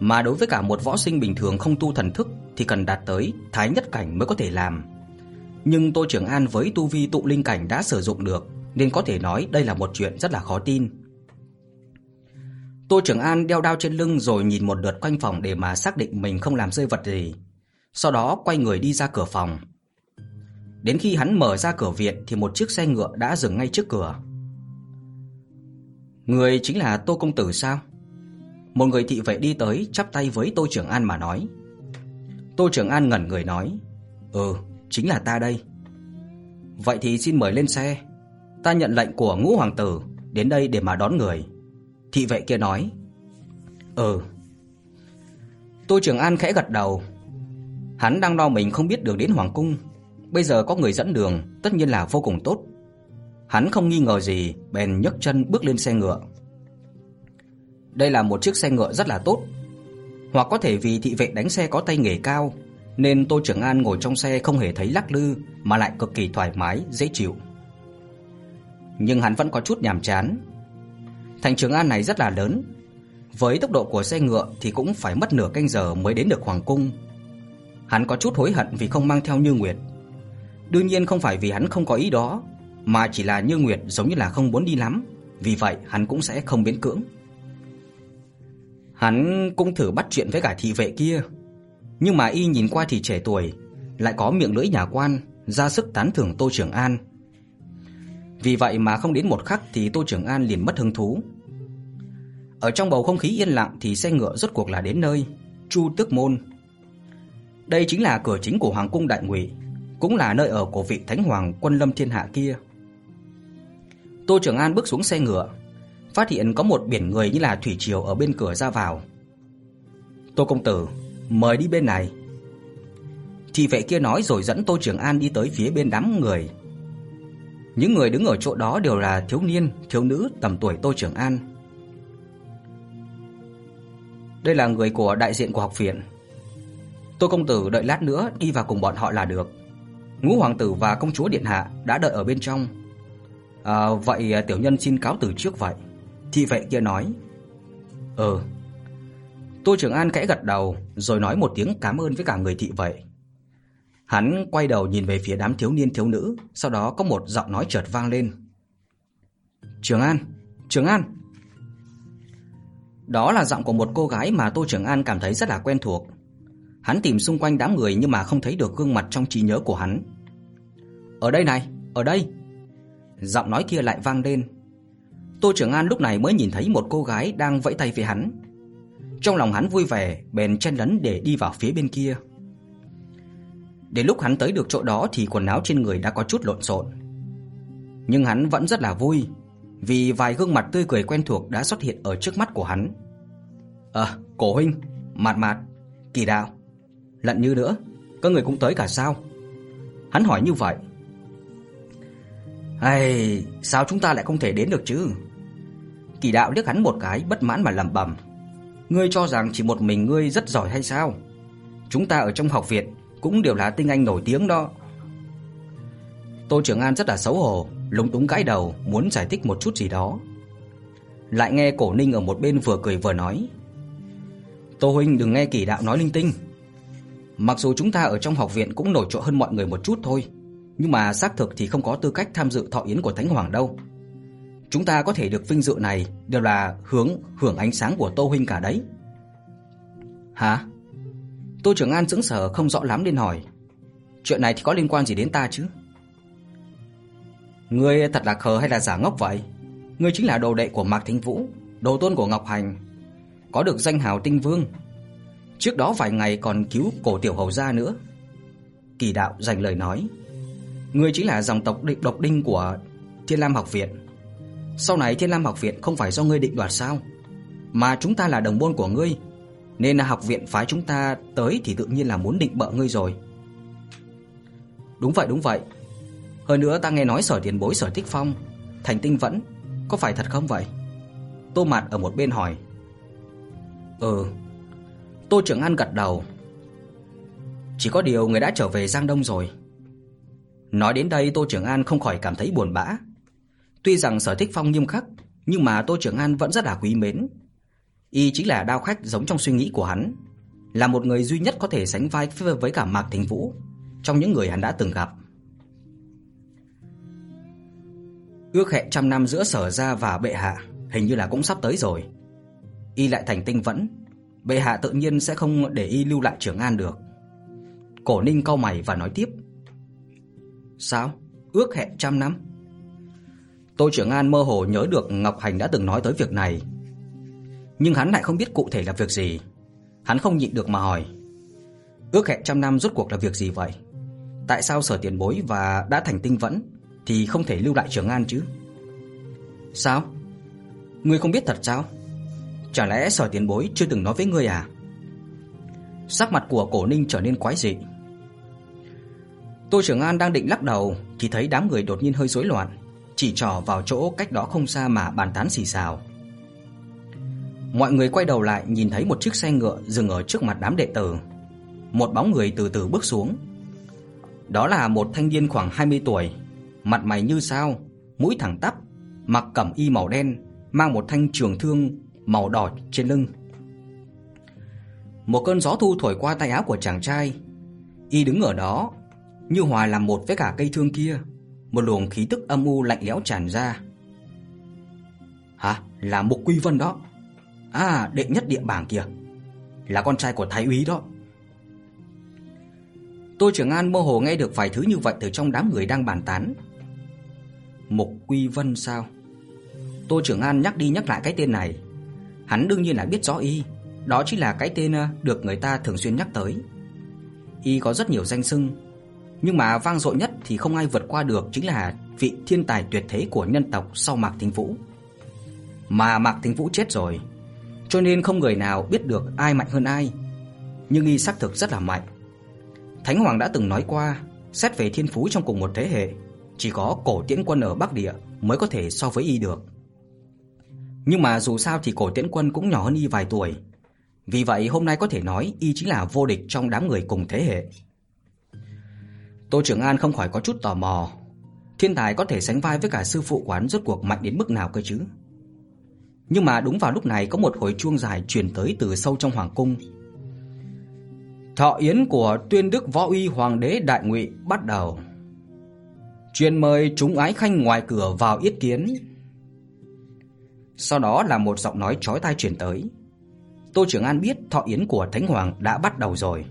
Mà đối với cả một võ sinh bình thường không tu thần thức thì cần đạt tới thái nhất cảnh mới có thể làm. Nhưng Tô Trường An với tu vi tụ linh cảnh đã sử dụng được, nên có thể nói đây là một chuyện rất là khó tin. Tô Trường An đeo đao trên lưng rồi nhìn một lượt quanh phòng để mà xác định mình không làm rơi vật gì. Sau đó quay người đi ra cửa phòng. Đến khi hắn mở ra cửa viện thì một chiếc xe ngựa đã dừng ngay trước cửa. Người chính là Tô công tử sao? Một người thị vệ đi tới chắp tay với Tô Trường An mà nói. Tô Trường An ngẩn người nói: "Ừ, chính là ta đây." "Vậy thì xin mời lên xe. Ta nhận lệnh của Ngũ hoàng tử đến đây để mà đón người." Thị vệ kia nói. "Ừ." Tô Trường An khẽ gật đầu. Hắn đang lo mình không biết đường đến hoàng cung, bây giờ có người dẫn đường, tất nhiên là vô cùng tốt. Hắn không nghi ngờ gì, bèn nhấc chân bước lên xe ngựa. Đây là một chiếc xe ngựa rất là tốt, hoặc có thể vì thị vệ đánh xe có tay nghề cao, nên Tô Trường An ngồi trong xe không hề thấy lắc lư mà lại cực kỳ thoải mái, dễ chịu. Nhưng hắn vẫn có chút nhàm chán. Thành Trường An này rất là lớn, với tốc độ của xe ngựa thì cũng phải mất nửa canh giờ mới đến được hoàng cung, Hắn có chút hối hận vì không mang theo Như Nguyệt. Đương nhiên không phải vì hắn không có ý đó, mà chỉ là Như Nguyệt giống như là không muốn đi lắm, vì vậy hắn cũng sẽ không biến cưỡng. Hắn cũng thử bắt chuyện với cả thị vệ kia, nhưng mà y nhìn qua thì trẻ tuổi, lại có miệng lưỡi nhà quan, ra sức tán thưởng Tô Trường An. Vì vậy mà không đến một khắc thì Tô Trường An liền mất hứng thú. Ở trong bầu không khí yên lặng thì xe ngựa rốt cuộc là đến nơi, Chu Tước môn. Đây chính là cửa chính của hoàng cung đại ngụy, cũng là nơi ở của vị thánh hoàng quân lâm thiên hạ kia. Tô Trường An bước xuống xe ngựa, phát hiện có một biển người như là thủy triều ở bên cửa ra vào. "Tô công tử, mời đi bên này." Thị vệ kia nói rồi dẫn Tô Trường An đi tới phía bên đám người. Những người đứng ở chỗ đó đều là thiếu niên, thiếu nữ tầm tuổi Tô Trường An. Đây là người của đại diện của học viện. Tô công tử đợi lát nữa đi vào cùng bọn họ là được. Ngũ hoàng tử và công chúa điện hạ đã đợi ở bên trong. À, vậy tiểu nhân xin cáo từ trước vậy." Thị vệ kia nói. "Ờ." Tô Trường An khẽ gật đầu rồi nói một tiếng cảm ơn với cả người thị vệ. Hắn quay đầu nhìn về phía đám thiếu niên thiếu nữ, sau đó có một giọng nói chợt vang lên. "Trường An, Trường An." Đó là giọng của một cô gái mà Tô Trường An cảm thấy rất là quen thuộc. Hắn tìm xung quanh đám người nhưng mà không thấy được gương mặt trong trí nhớ của hắn. "Ở đây này, ở đây." Giọng nói kia lại vang lên. Tô Trường An lúc này mới nhìn thấy một cô gái đang vẫy tay với hắn. Trong lòng hắn vui vẻ, bèn chen lấn để đi vào phía bên kia. Đến lúc hắn tới được chỗ đó thì quần áo trên người đã có chút lộn xộn. Nhưng hắn vẫn rất là vui, vì vài gương mặt tươi cười quen thuộc đã xuất hiện ở trước mắt của hắn. "À, Cổ huynh, Mạt Mạt, Kỳ Đạo, Lận Như nữa, các người cũng tới cả sao?" Hắn hỏi như vậy. "Hay, sao chúng ta lại không thể đến được chứ?" Kỳ Đạo liếc hắn một cái bất mãn mà lẩm bẩm. "Ngươi cho rằng chỉ một mình ngươi rất giỏi hay sao? Chúng ta ở trong học viện cũng đều là tinh anh nổi tiếng đó." Tô Trường An rất là xấu hổ, lúng túng gãi đầu, muốn giải thích một chút gì đó. Lại nghe Cổ Ninh ở một bên vừa cười vừa nói: "Tô huynh đừng nghe Kỳ Đạo nói linh tinh. Mặc dù chúng ta ở trong học viện cũng nổi trội hơn mọi người một chút thôi, nhưng mà xác thực thì không có tư cách tham dự thọ yến của Thánh Hoàng đâu. Chúng ta có thể được vinh dự này đều là hướng hưởng ánh sáng của Tô huynh cả đấy." "Hả?" Tô Trường An sững sờ không rõ lắm nên hỏi: "Chuyện này thì có liên quan gì đến ta chứ?" Ngươi thật là khờ hay là giả ngốc vậy? Ngươi chính là đồ đệ của Mạc Thính Vũ, đồ tôn của Ngọc Hành, có được danh hào Tinh Vương. Trước đó vài ngày còn cứu cổ tiểu hầu gia nữa. Kỳ đạo dành lời nói, ngươi chính là dòng tộc địch độc đinh của Thiên Lam học viện. Sau này Thiên Lam học viện không phải do ngươi định đoạt sao? Mà chúng ta là đồng môn của ngươi, nên là học viện phái chúng ta tới thì tự nhiên là muốn định bợ ngươi rồi. Đúng vậy, đúng vậy. Hơn nữa ta nghe nói Sở Tiền Bối Sở Thích Phong, Thành Tinh vẫn, có phải thật không vậy? Tô Mạt ở một bên hỏi. Ừ. Tô Trưởng An gật đầu. Chỉ có điều người đã trở về Giang Đông rồi. Nói đến đây Tô Trưởng An không khỏi cảm thấy buồn bã. Tuy rằng Sở Thích Phong nghiêm khắc, nhưng mà Tô Trưởng An vẫn rất là quý mến. Y chính là đao khách giống trong suy nghĩ của hắn, là một người duy nhất có thể sánh vai với cả Mạc Thính Vũ trong những người hắn đã từng gặp. Ước hẹn trăm năm giữa Sở gia và bệ hạ hình như là cũng sắp tới rồi. Y lại thành tinh vẫn, bệ hạ tự nhiên sẽ không để y lưu lại Trường An được. Cổ Ninh cau mày và nói tiếp: "Sao? Ước hẹn trăm năm?" Tô Trường An mơ hồ nhớ được Ngọc Hành đã từng nói tới việc này, nhưng hắn lại không biết cụ thể là việc gì. Hắn không nhịn được mà hỏi: "Ước hẹn trăm năm rốt cuộc là việc gì vậy? Tại sao Sở Tiền Bối và đã thành tinh vẫn thì không thể lưu lại Trường An chứ?" "Sao? Ngươi không biết thật sao? Chẳng lẽ Sở Tiền Bối chưa từng nói với ngươi à?" Sắc mặt của Cổ Ninh trở nên quái dị. Tô Trường An đang định lắc đầu thì thấy đám người đột nhiên hơi rối loạn, chỉ trỏ vào chỗ cách đó không xa mà bàn tán xì xào. Mọi người quay đầu lại nhìn thấy một chiếc xe ngựa dừng ở trước mặt đám đệ tử. Một bóng người từ từ bước xuống. Đó là một thanh niên khoảng 20 tuổi, mặt mày như sao, mũi thẳng tắp, mặc cẩm y màu đen, mang một thanh trường thương màu đỏ trên lưng. Một cơn gió thu thổi qua tay áo của chàng trai, Y đứng ở đó, như hòa làm một với cả cây thương kia, một luồng khí tức âm u lạnh lẽo tràn ra. Hả? Là Mục Quy Vân đó. À, đệ nhất địa bảng kìa. Là con trai của thái úy đó. Tô Trường An mơ hồ nghe được vài thứ như vậy từ trong đám người đang bàn tán. Mục Quy Vân sao? Tô Trường An nhắc đi nhắc lại cái tên này. Hắn đương nhiên là biết rõ y, đó chính là cái tên ờ, được người ta thường xuyên nhắc tới. Y có rất nhiều danh xưng, nhưng mà vang dội nhất thì không ai vượt qua được chính là vị thiên tài tuyệt thế của nhân tộc sau Mạc Thính Vũ. Mà Mạc Thính Vũ chết rồi, cho nên không người nào biết được ai mạnh hơn ai, nhưng y xác thực rất là mạnh. Thánh Hoàng đã từng nói qua, xét về thiên phú trong cùng một thế hệ, chỉ có Cổ Tiễn Quân ở Bắc Địa mới có thể so với y được. Nhưng mà dù sao thì Cổ Tiễn Quân cũng nhỏ hơn y vài tuổi. Vì vậy hôm nay có thể nói y chính là vô địch trong đám người cùng thế hệ. Tô Trường An không khỏi có chút tò mò, thiên tài có thể sánh vai với cả sư phụ quán rốt cuộc mạnh đến mức nào cơ chứ? Nhưng mà đúng vào lúc này có một hồi chuông dài truyền tới từ sâu trong hoàng cung. Thọ yến của Tuyên Đức Võ Uy Hoàng đế Đại Ngụy bắt đầu. Truyền mời chúng ái khanh ngoài cửa vào yết kiến. Sau đó là một giọng nói chói tai truyền tới. Tô Trường An biết thọ yến của Thánh Hoàng đã bắt đầu rồi.